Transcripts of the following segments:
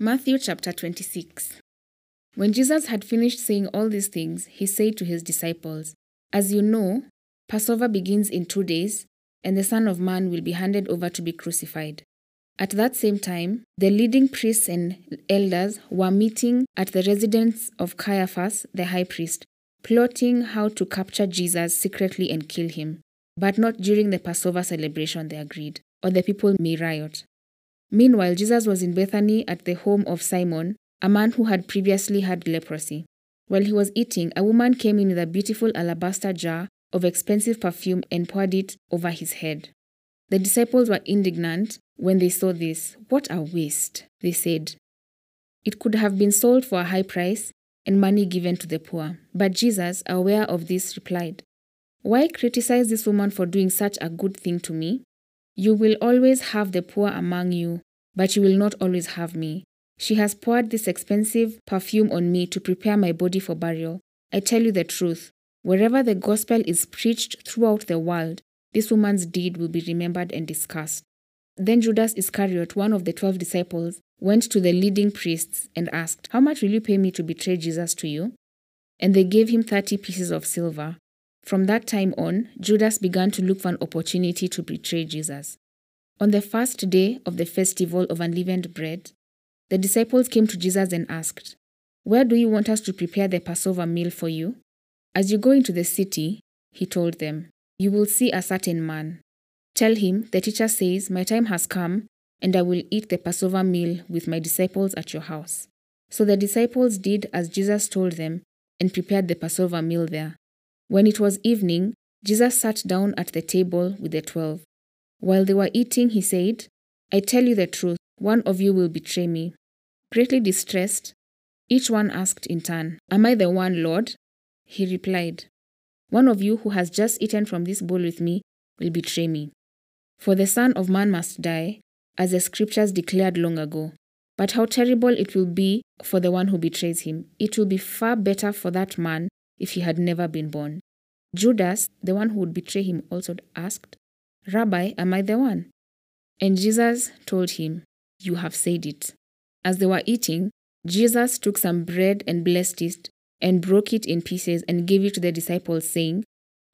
Matthew chapter 26. When Jesus had finished saying all these things, he said to his disciples, As you know, Passover begins in two days, and the Son of Man will be handed over to be crucified. At that same time, the leading priests and elders were meeting at the residence of Caiaphas, the high priest, plotting how to capture Jesus secretly and kill him. But not during the Passover celebration, they agreed, or the people may riot. Meanwhile, Jesus was in Bethany at the home of Simon, a man who had previously had leprosy. While he was eating, a woman came in with a beautiful alabaster jar of expensive perfume and poured it over his head. The disciples were indignant when they saw this. What a waste, they said. It could have been sold for a high price and money given to the poor. But Jesus, aware of this, replied, Why criticize this woman for doing such a good thing to me? You will always have the poor among you, but you will not always have me. She has poured this expensive perfume on me to prepare my body for burial. I tell you the truth. Wherever the gospel is preached throughout the world, this woman's deed will be remembered and discussed. Then Judas Iscariot, one of the twelve disciples, went to the leading priests and asked, How much will you pay me to betray Jesus to you? And they gave him thirty pieces of silver. From that time on, Judas began to look for an opportunity to betray Jesus. On the first day of the festival of unleavened bread, the disciples came to Jesus and asked, Where do you want us to prepare the Passover meal for you? As you go into the city, he told them, you will see a certain man. Tell him, the teacher says, My time has come, and I will eat the Passover meal with my disciples at your house. So the disciples did as Jesus told them and prepared the Passover meal there. When it was evening, Jesus sat down at the table with the twelve. While they were eating, he said, I tell you the truth, one of you will betray me. Greatly distressed, each one asked in turn, Am I the one, Lord? He replied, One of you who has just eaten from this bowl with me will betray me. For the Son of Man must die, as the scriptures declared long ago. But how terrible it will be for the one who betrays him. It will be far better for that man if he had never been born. Judas, the one who would betray him, also asked, Rabbi, am I the one? And Jesus told him, You have said it. As they were eating, Jesus took some bread and blessed it, and broke it in pieces and gave it to the disciples, saying,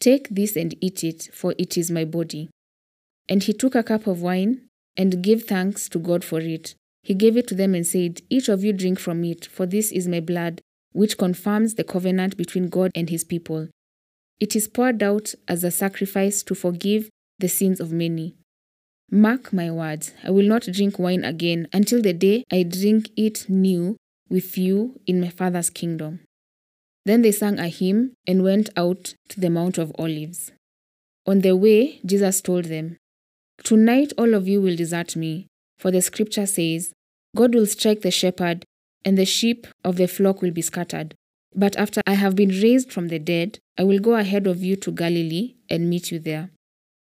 Take this and eat it, for it is my body. And he took a cup of wine and gave thanks to God for it. He gave it to them and said, Each of you drink from it, for this is my blood, which confirms the covenant between God and his people. It is poured out as a sacrifice to forgive the sins of many. Mark my words, I will not drink wine again until the day I drink it new with you in my Father's kingdom. Then they sang a hymn and went out to the Mount of Olives. On the way, Jesus told them, Tonight all of you will desert me, for the scripture says, God will strike the shepherd, and the sheep of the flock will be scattered. But after I have been raised from the dead, I will go ahead of you to Galilee and meet you there.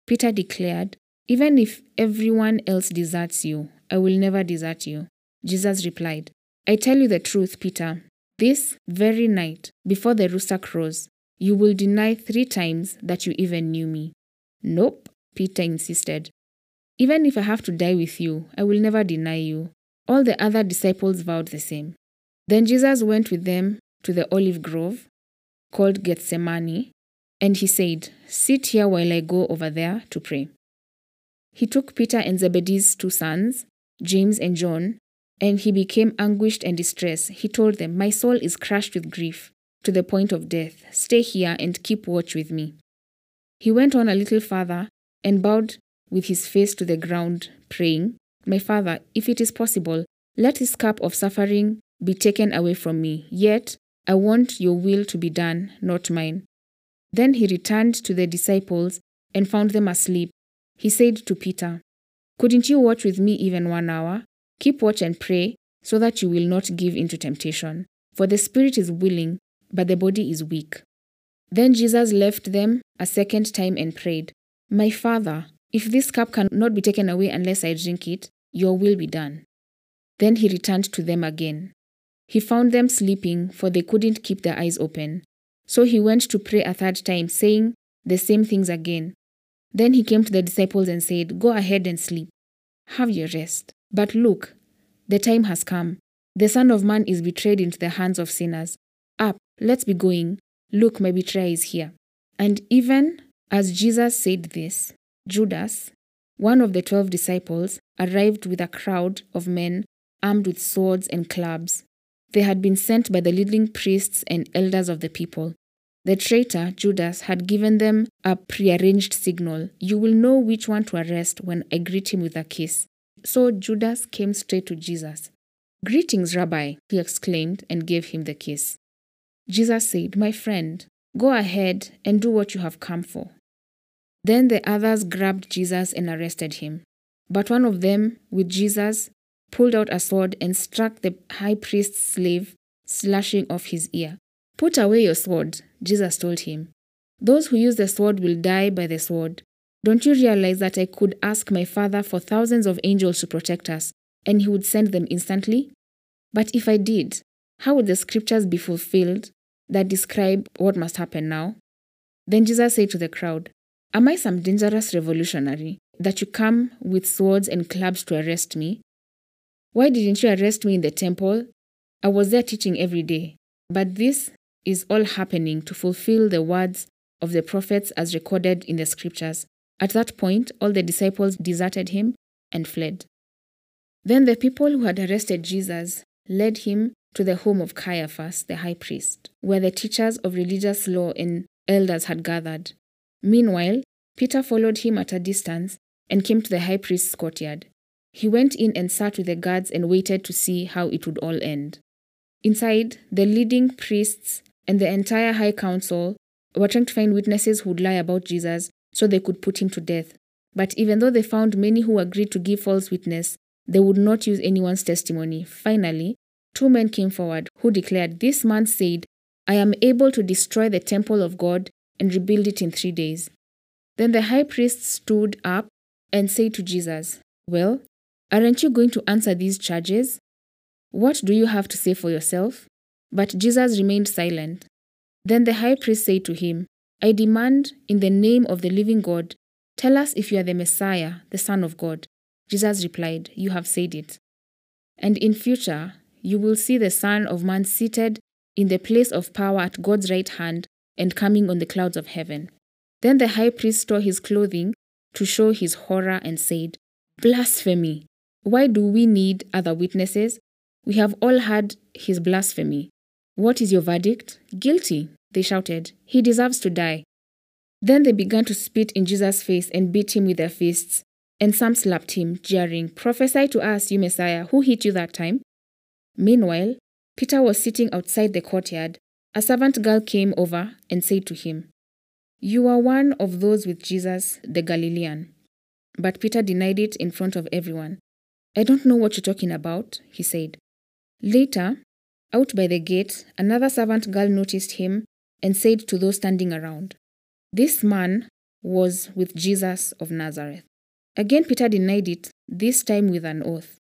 Peter declared, Even if everyone else deserts you, I will never desert you. Jesus replied, I tell you the truth, Peter. This very night, before the rooster crows, you will deny three times that you even knew me. Nope, Peter insisted. Even if I have to die with you, I will never deny you. All the other disciples vowed the same. Then Jesus went with them to the olive grove called Gethsemane, and he said, Sit here while I go over there to pray. He took Peter and Zebedee's two sons, James and John, and he became anguished and distressed. He told them, My soul is crushed with grief to the point of death. Stay here and keep watch with me. He went on a little farther and bowed with his face to the ground, praying, My father, if it is possible, let this cup of suffering be taken away from me. Yet I want your will to be done, not mine. Then he returned to the disciples and found them asleep. He said to Peter, Couldn't you watch with me even one hour? Keep watch and pray, so that you will not give into temptation. For the spirit is willing, but the body is weak. Then Jesus left them a second time and prayed, My Father, if this cup cannot be taken away unless I drink it, your will be done. Then he returned to them again. He found them sleeping, for they couldn't keep their eyes open. So he went to pray a third time, saying the same things again. Then he came to the disciples and said, Go ahead and sleep. Have your rest. But look, The time has come. The Son of Man is betrayed into the hands of sinners. Up, let's be going. Look, my betrayer is here. And even as Jesus said this, Judas, one of the twelve disciples, arrived with a crowd of men armed with swords and clubs. They had been sent by the leading priests and elders of the people. The traitor, Judas, had given them a prearranged signal You will know which one to arrest when I greet him with a kiss. So Judas came straight to Jesus. Greetings, Rabbi, he exclaimed and gave him the kiss. Jesus said, My friend, go ahead and do what you have come for. Then the others grabbed Jesus and arrested him. But one of them, with Jesus, pulled out a sword and struck the high priest's slave, slashing off his ear. Put away your sword, Jesus told him. Those who use the sword will die by the sword. Don't you realize that I could ask my Father for thousands of angels to protect us, and he would send them instantly? But if I did, how would the scriptures be fulfilled that describe what must happen now? Then Jesus said to the crowd, Am I some dangerous revolutionary that you come with swords and clubs to arrest me? Why didn't you arrest me in the temple? I was there teaching every day. But this is all happening to fulfill the words of the prophets as recorded in the scriptures. At that point, all the disciples deserted him and fled. Then the people who had arrested Jesus led him to the home of Caiaphas, the high priest, where the teachers of religious law and elders had gathered. Meanwhile, Peter followed him at a distance and came to the high priest's courtyard. He went in and sat with the guards and waited to see how it would all end. Inside, the leading priests and the entire high council were trying to find witnesses who would lie about Jesus so they could put him to death. But even though they found many who agreed to give false witness, they would not use anyone's testimony. Finally, two men came forward who declared, This man said, I am able to destroy the temple of God and rebuild it in three days. Then the high priest stood up and said to Jesus, Well, Aren't you going to answer these charges? What do you have to say for yourself? But Jesus remained silent. Then the high priest said to him, I demand, in the name of the living God, tell us if you are the Messiah, the Son of God. Jesus replied, You have said it. And in future, you will see the Son of Man seated in the place of power at God's right hand and coming on the clouds of heaven. Then the high priest tore his clothing to show his horror and said, Blasphemy! Why do we need other witnesses? We have all heard his blasphemy. What is your verdict? Guilty, they shouted. He deserves to die. Then they began to spit in Jesus' face and beat him with their fists. And some slapped him, jeering, Prophesy to us, you Messiah, who hit you that time? Meanwhile, Peter was sitting outside the courtyard. A servant girl came over and said to him, You are one of those with Jesus, the Galilean. But Peter denied it in front of everyone. I don't know what you're talking about, he said. Later, out by the gate, another servant girl noticed him and said to those standing around, This man was with Jesus of Nazareth. Again, Peter denied it, this time with an oath.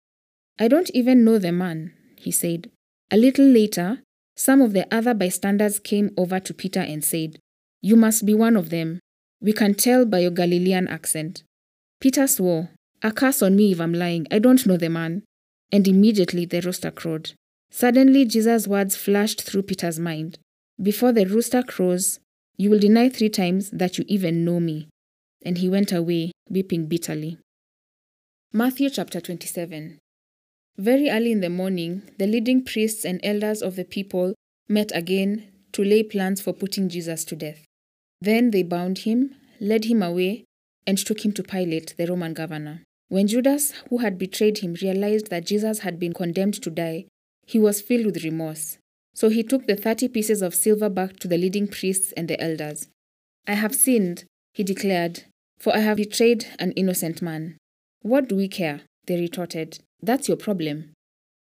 I don't even know the man, he said. A little later, some of the other bystanders came over to Peter and said, You must be one of them. We can tell by your Galilean accent. Peter swore, a curse on me if I'm lying. I don't know the man. And immediately the rooster crowed. Suddenly Jesus' words flashed through Peter's mind. Before the rooster crows, you will deny three times that you even know me. And he went away, weeping bitterly. Matthew chapter 27. Very early in the morning, the leading priests and elders of the people met again to lay plans for putting Jesus to death. Then they bound him, led him away, and took him to Pilate, the Roman governor. When Judas, who had betrayed him, realized that Jesus had been condemned to die, he was filled with remorse. So he took the thirty pieces of silver back to the leading priests and the elders. I have sinned, he declared, for I have betrayed an innocent man. What do we care? They retorted. That's your problem.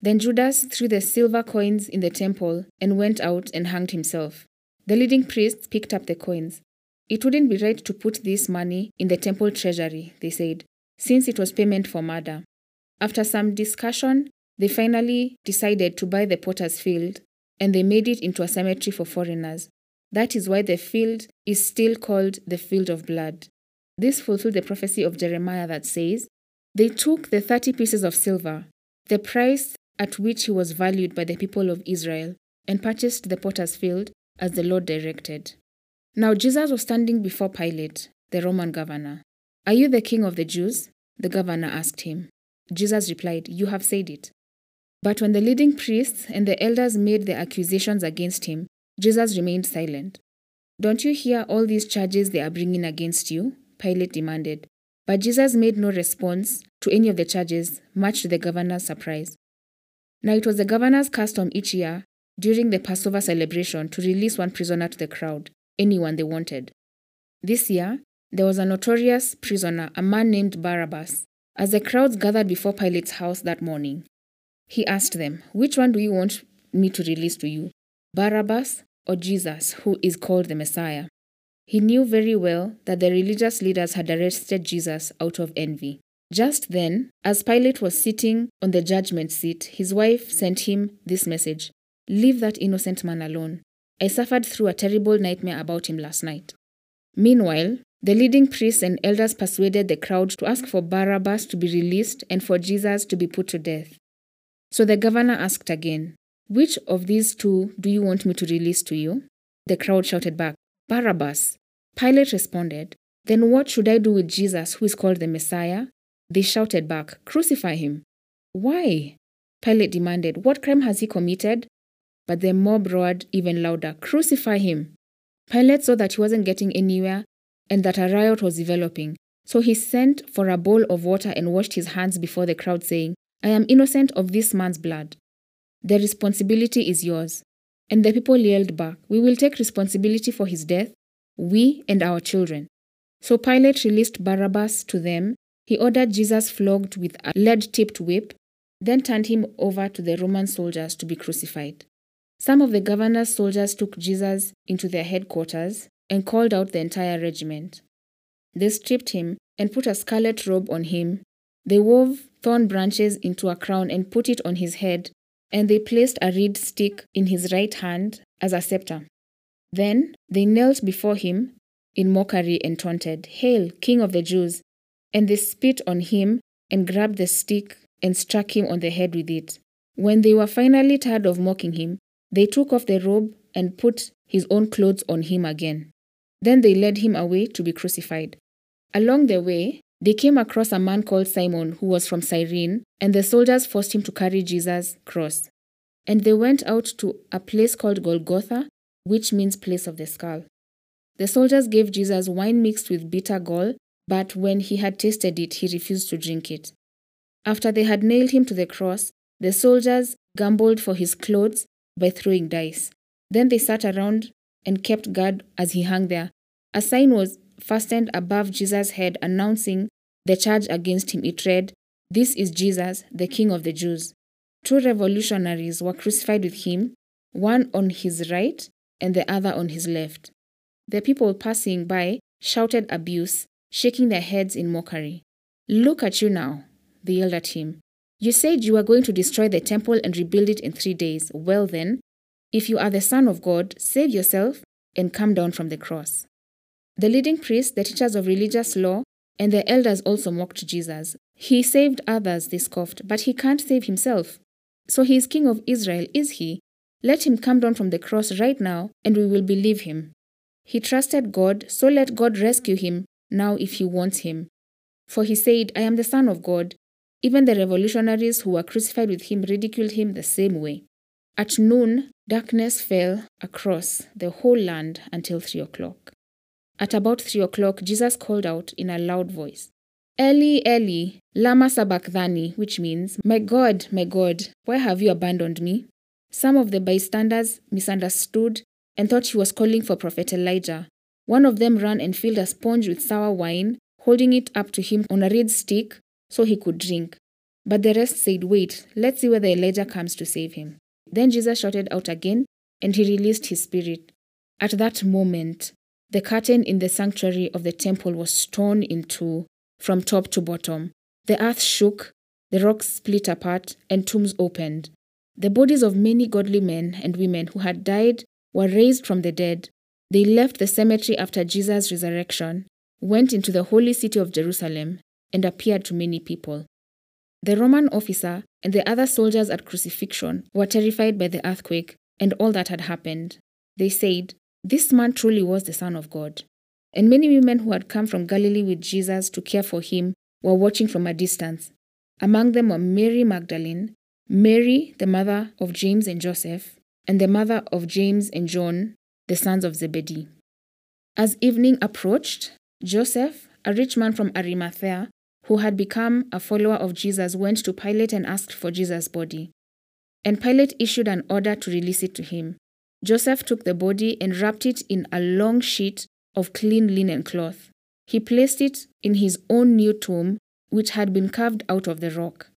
Then Judas threw the silver coins in the temple and went out and hanged himself. The leading priests picked up the coins. It wouldn't be right to put this money in the temple treasury, they said since it was payment for murder. After some discussion, they finally decided to buy the potter's field and they made it into a cemetery for foreigners. That is why the field is still called the field of blood. This fulfilled the prophecy of Jeremiah that says, They took the thirty pieces of silver, the price at which he was valued by the people of Israel, and purchased the potter's field as the Lord directed. Now Jesus was standing before Pilate, the Roman governor. Are you the king of the Jews? The governor asked him. Jesus replied, You have said it. But when the leading priests and the elders made their accusations against him, Jesus remained silent. Don't you hear all these charges they are bringing against you? Pilate demanded. But Jesus made no response to any of the charges, much to the governor's surprise. Now it was the governor's custom each year during the Passover celebration to release one prisoner to the crowd, anyone they wanted. This year, there was a notorious prisoner, a man named Barabbas. As the crowds gathered before Pilate's house that morning, he asked them, Which one do you want me to release to you, Barabbas or Jesus, who is called the Messiah? He knew very well that the religious leaders had arrested Jesus out of envy. Just then, as Pilate was sitting on the judgment seat, his wife sent him this message Leave that innocent man alone. I suffered through a terrible nightmare about him last night. Meanwhile, the leading priests and elders persuaded the crowd to ask for Barabbas to be released and for Jesus to be put to death. So the governor asked again, Which of these two do you want me to release to you? The crowd shouted back, Barabbas. Pilate responded, Then what should I do with Jesus, who is called the Messiah? They shouted back, Crucify him. Why? Pilate demanded, What crime has he committed? But the mob roared even louder, Crucify him. Pilate saw that he wasn't getting anywhere and that a riot was developing. So he sent for a bowl of water and washed his hands before the crowd, saying, I am innocent of this man's blood. The responsibility is yours. And the people yelled back, We will take responsibility for his death, we and our children. So Pilate released Barabbas to them. He ordered Jesus flogged with a lead tipped whip, then turned him over to the Roman soldiers to be crucified. Some of the governor's soldiers took Jesus into their headquarters and called out the entire regiment. They stripped him and put a scarlet robe on him. They wove thorn branches into a crown and put it on his head, and they placed a reed stick in his right hand as a scepter. Then they knelt before him in mockery and taunted, Hail, King of the Jews! And they spit on him and grabbed the stick and struck him on the head with it. When they were finally tired of mocking him, they took off the robe and put his own clothes on him again. Then they led him away to be crucified. Along the way, they came across a man called Simon who was from Cyrene, and the soldiers forced him to carry Jesus' cross. And they went out to a place called Golgotha, which means place of the skull. The soldiers gave Jesus wine mixed with bitter gall, but when he had tasted it, he refused to drink it. After they had nailed him to the cross, the soldiers gambled for his clothes by throwing dice. Then they sat around and kept guard as he hung there. A sign was fastened above Jesus' head announcing the charge against him. It read, This is Jesus, the King of the Jews. Two revolutionaries were crucified with him, one on his right and the other on his left. The people passing by shouted abuse, shaking their heads in mockery. Look at you now, they yelled at him. You said you were going to destroy the temple and rebuild it in three days. Well, then, if you are the Son of God, save yourself and come down from the cross. The leading priests, the teachers of religious law, and the elders also mocked Jesus. He saved others, they scoffed, but he can't save himself. So he is king of Israel, is he? Let him come down from the cross right now, and we will believe him. He trusted God, so let God rescue him now if he wants him. For he said, I am the Son of God. Even the revolutionaries who were crucified with him ridiculed him the same way. At noon, darkness fell across the whole land until three o'clock. At about three o'clock, Jesus called out in a loud voice, Eli, Eli, lama sabachthani, which means, My God, my God, why have you abandoned me? Some of the bystanders misunderstood and thought he was calling for Prophet Elijah. One of them ran and filled a sponge with sour wine, holding it up to him on a reed stick so he could drink. But the rest said, Wait, let's see whether Elijah comes to save him. Then Jesus shouted out again, and he released his spirit. At that moment, the curtain in the sanctuary of the temple was torn in two from top to bottom. The earth shook, the rocks split apart, and tombs opened. The bodies of many godly men and women who had died were raised from the dead. They left the cemetery after Jesus' resurrection, went into the holy city of Jerusalem, and appeared to many people. The Roman officer and the other soldiers at crucifixion were terrified by the earthquake and all that had happened. They said, This man truly was the Son of God. And many women who had come from Galilee with Jesus to care for him were watching from a distance. Among them were Mary Magdalene, Mary, the mother of James and Joseph, and the mother of James and John, the sons of Zebedee. As evening approached, Joseph, a rich man from Arimathea, who had become a follower of Jesus, went to Pilate and asked for Jesus' body. And Pilate issued an order to release it to him. Joseph took the body and wrapped it in a long sheet of clean linen cloth. He placed it in his own new tomb, which had been carved out of the rock.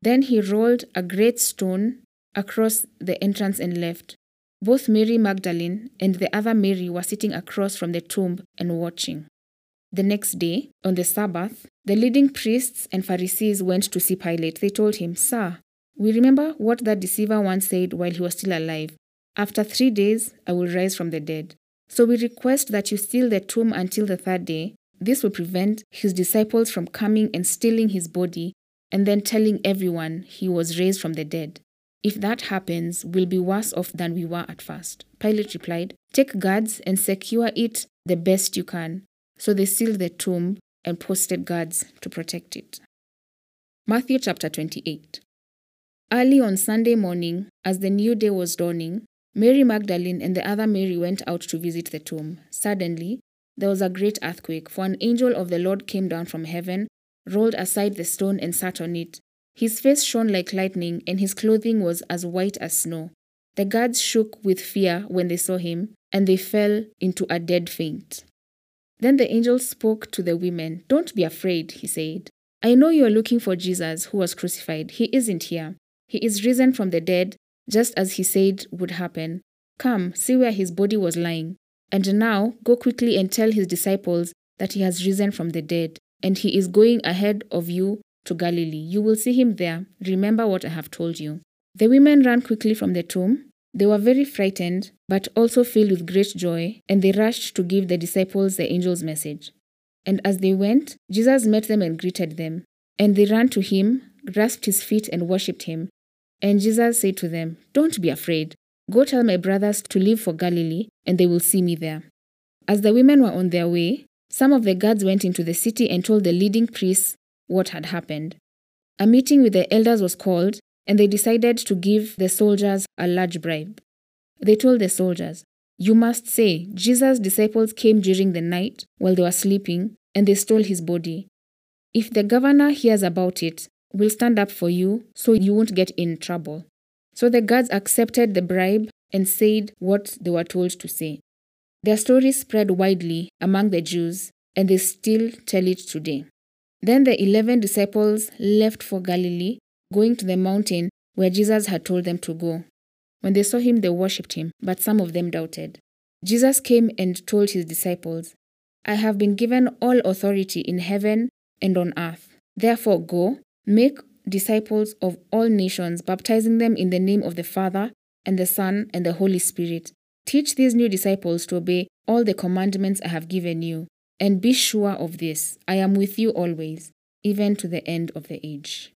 Then he rolled a great stone across the entrance and left. Both Mary Magdalene and the other Mary were sitting across from the tomb and watching. The next day, on the Sabbath, the leading priests and Pharisees went to see Pilate. They told him, Sir, we remember what that deceiver once said while he was still alive After three days, I will rise from the dead. So we request that you seal the tomb until the third day. This will prevent his disciples from coming and stealing his body and then telling everyone he was raised from the dead. If that happens, we'll be worse off than we were at first. Pilate replied, Take guards and secure it the best you can. So they sealed the tomb and posted guards to protect it. Matthew chapter 28. Early on Sunday morning, as the new day was dawning, Mary Magdalene and the other Mary went out to visit the tomb. Suddenly, there was a great earthquake, for an angel of the Lord came down from heaven, rolled aside the stone, and sat on it. His face shone like lightning, and his clothing was as white as snow. The guards shook with fear when they saw him, and they fell into a dead faint. Then the angel spoke to the women. Don't be afraid, he said. I know you are looking for Jesus who was crucified. He isn't here. He is risen from the dead, just as he said would happen. Come, see where his body was lying. And now go quickly and tell his disciples that he has risen from the dead, and he is going ahead of you to Galilee. You will see him there. Remember what I have told you. The women ran quickly from the tomb they were very frightened, but also filled with great joy, and they rushed to give the disciples the angel's message. And as they went, Jesus met them and greeted them. And they ran to him, grasped his feet, and worshipped him. And Jesus said to them, Don't be afraid. Go tell my brothers to leave for Galilee, and they will see me there. As the women were on their way, some of the guards went into the city and told the leading priests what had happened. A meeting with the elders was called, and they decided to give the soldiers a large bribe. They told the soldiers, You must say, Jesus' disciples came during the night while they were sleeping, and they stole his body. If the governor hears about it, we'll stand up for you so you won't get in trouble. So the guards accepted the bribe and said what they were told to say. Their story spread widely among the Jews, and they still tell it today. Then the eleven disciples left for Galilee going to the mountain where Jesus had told them to go. When they saw him, they worshipped him, but some of them doubted. Jesus came and told his disciples, I have been given all authority in heaven and on earth. Therefore, go, make disciples of all nations, baptizing them in the name of the Father, and the Son, and the Holy Spirit. Teach these new disciples to obey all the commandments I have given you. And be sure of this I am with you always, even to the end of the age.